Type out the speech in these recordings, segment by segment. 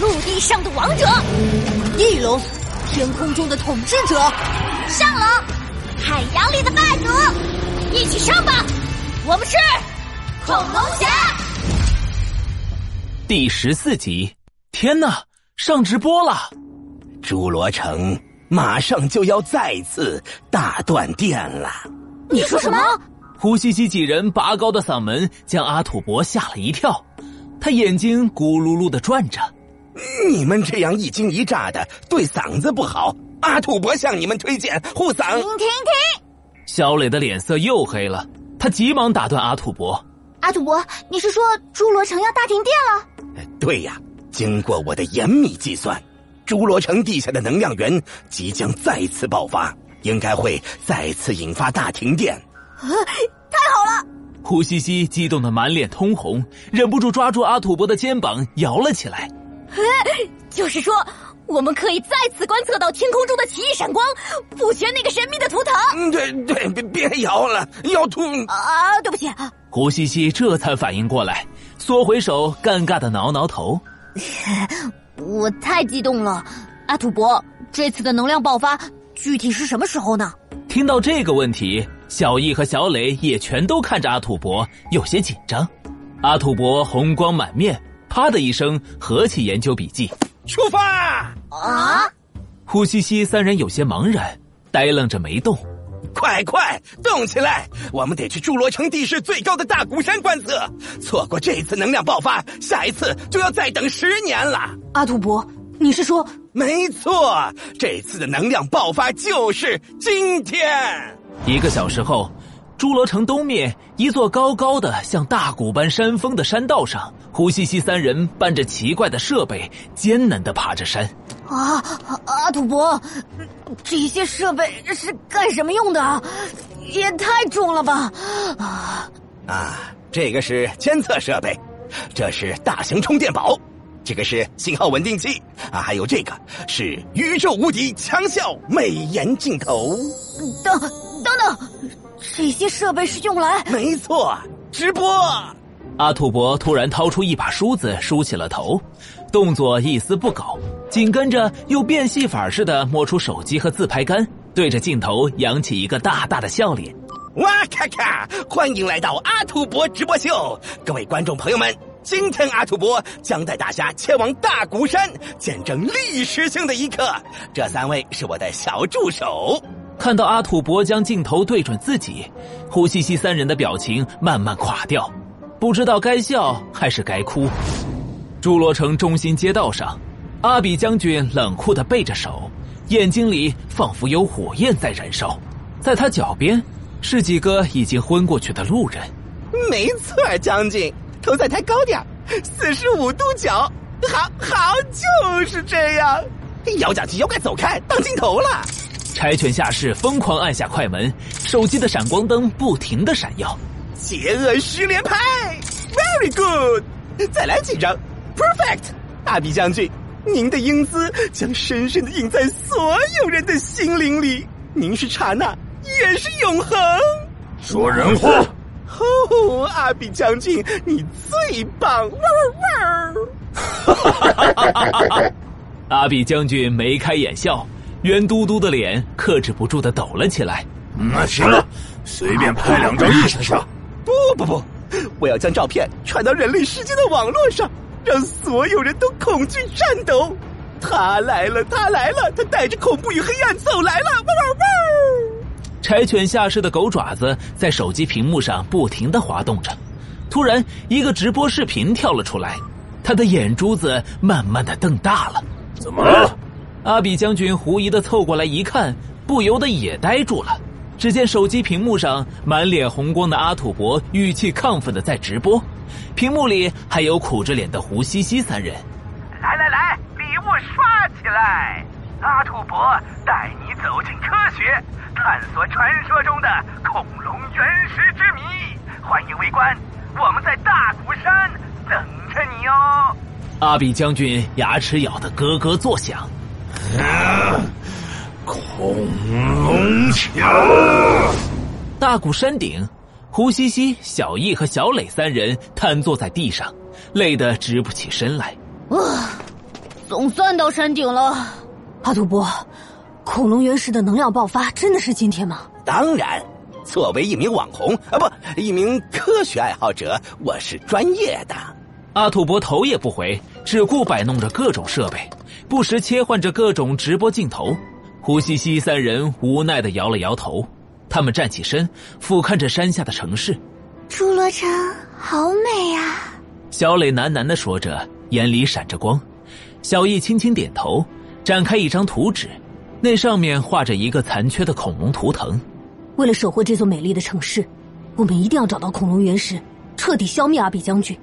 陆地上的王者，翼龙，天空中的统治者，上龙，海洋里的霸主，一起上吧！我们是恐龙侠。第十四集，天哪，上直播了！侏罗城马上就要再次大断电了。你说什么？胡西西几人拔高的嗓门将阿土伯吓了一跳，他眼睛咕噜噜的转着。你们这样一惊一乍的，对嗓子不好。阿土伯向你们推荐护嗓。停停停！小磊的脸色又黑了，他急忙打断阿土伯：“阿土伯，你是说侏罗城要大停电了？”“对呀，经过我的严密计算，侏罗城地下的能量源即将再次爆发，应该会再次引发大停电。”“啊太好了！”胡西西激动的满脸通红，忍不住抓住阿土伯的肩膀摇了起来。就是说，我们可以再次观测到天空中的奇异闪光，复原那个神秘的图腾。嗯，对对，别别摇了，要吐啊！对不起。胡西西这才反应过来，缩回手，尴尬的挠挠头。我太激动了，阿土伯，这次的能量爆发具体是什么时候呢？听到这个问题，小易和小磊也全都看着阿土伯，有些紧张。阿土伯红光满面。啪的一声，合起研究笔记，出发！啊！呼吸吸三人有些茫然，呆愣着没动。快快动起来！我们得去侏罗城地势最高的大鼓山观测。错过这次能量爆发，下一次就要再等十年了。阿土伯，你是说？没错，这次的能量爆发就是今天。一个小时后。侏罗城东面一座高高的像大鼓般山峰的山道上，胡西西三人搬着奇怪的设备，艰难的爬着山。啊，阿土伯，这些设备是干什么用的？也太重了吧！啊啊，这个是监测设备，这是大型充电宝，这个是信号稳定器啊，还有这个是宇宙无敌强效美颜镜头。等等等。这些设备是用来……没错，直播。阿土伯突然掏出一把梳子，梳起了头，动作一丝不苟。紧跟着又变戏法似的摸出手机和自拍杆，对着镜头扬起一个大大的笑脸。哇咔咔！欢迎来到阿土伯直播秀，各位观众朋友们，今天阿土伯将带大家前往大鼓山，见证历史性的一刻。这三位是我的小助手。看到阿土伯将镜头对准自己，胡西西三人的表情慢慢垮掉，不知道该笑还是该哭。侏罗城中心街道上，阿比将军冷酷的背着手，眼睛里仿佛有火焰在燃烧。在他脚边，是几个已经昏过去的路人。没错，将军，头再抬高点四十五度角。好，好，就是这样。摇奖机，摇杆走开，当镜头了。柴犬下士疯狂按下快门，手机的闪光灯不停的闪耀。邪恶十连拍，Very good，再来几张，Perfect。阿比将军，您的英姿将深深的印在所有人的心灵里。您是刹那，也是永恒。说人话。哦，阿比将军，你最棒！哇哇！哈哈哈哈哈！阿比将军眉开眼笑。圆嘟嘟的脸克制不住的抖了起来。那行了，随便拍两张意思下。不不不，我要将照片传到人类世界的网络上，让所有人都恐惧颤抖。他来了，他来了，他带着恐怖与黑暗走来了！汪汪汪！柴犬下士的狗爪子在手机屏幕上不停的滑动着。突然，一个直播视频跳了出来，他的眼珠子慢慢的瞪大了。怎么了？阿比将军狐疑的凑过来一看，不由得也呆住了。只见手机屏幕上满脸红光的阿土伯语气亢奋的在直播，屏幕里还有苦着脸的胡西西三人。来来来，礼物刷起来！阿土伯带你走进科学，探索传说中的恐龙原石之谜。欢迎围观，我们在大鼓山等着你哦！阿比将军牙齿咬得咯咯作响。恐龙桥，大鼓山顶，胡西西、小易和小磊三人瘫坐在地上，累得直不起身来。啊，总算到山顶了。阿土伯，恐龙原石的能量爆发真的是今天吗？当然，作为一名网红啊，不，一名科学爱好者，我是专业的。阿土伯头也不回，只顾摆弄着各种设备，不时切换着各种直播镜头。胡西西三人无奈的摇了摇头，他们站起身，俯瞰着山下的城市。侏罗城好美啊！小磊喃喃的说着，眼里闪着光。小易轻轻点头。展开一张图纸，那上面画着一个残缺的恐龙图腾。为了守护这座美丽的城市，我们一定要找到恐龙原石，彻底消灭阿比将军。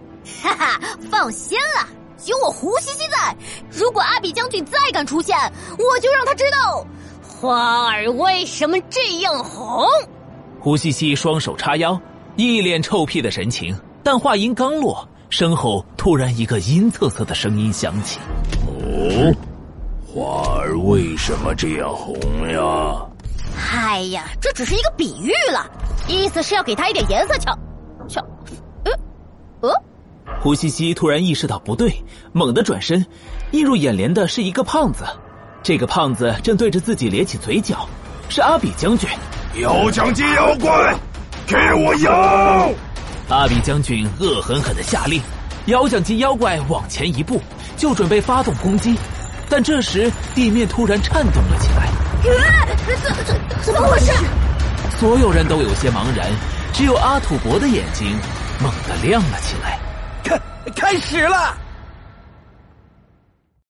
哈哈，放心了，有我胡西西在。如果阿比将军再敢出现，我就让他知道花儿为什么这样红。胡西西双手叉腰，一脸臭屁的神情。但话音刚落，身后突然一个阴恻恻的声音响起：“哦。”花儿为什么这样红呀？哎呀，这只是一个比喻了，意思是要给他一点颜色瞧。瞧，呃，呃。胡西西突然意识到不对，猛地转身，映入眼帘的是一个胖子。这个胖子正对着自己咧起嘴角，是阿比将军。妖将金妖怪，给我摇！阿比将军恶狠狠的下令，妖将金妖怪往前一步，就准备发动攻击。但这时，地面突然颤动了起来。怎怎怎么回事？所有人都有些茫然，只有阿土伯的眼睛猛地亮了起来。开始了！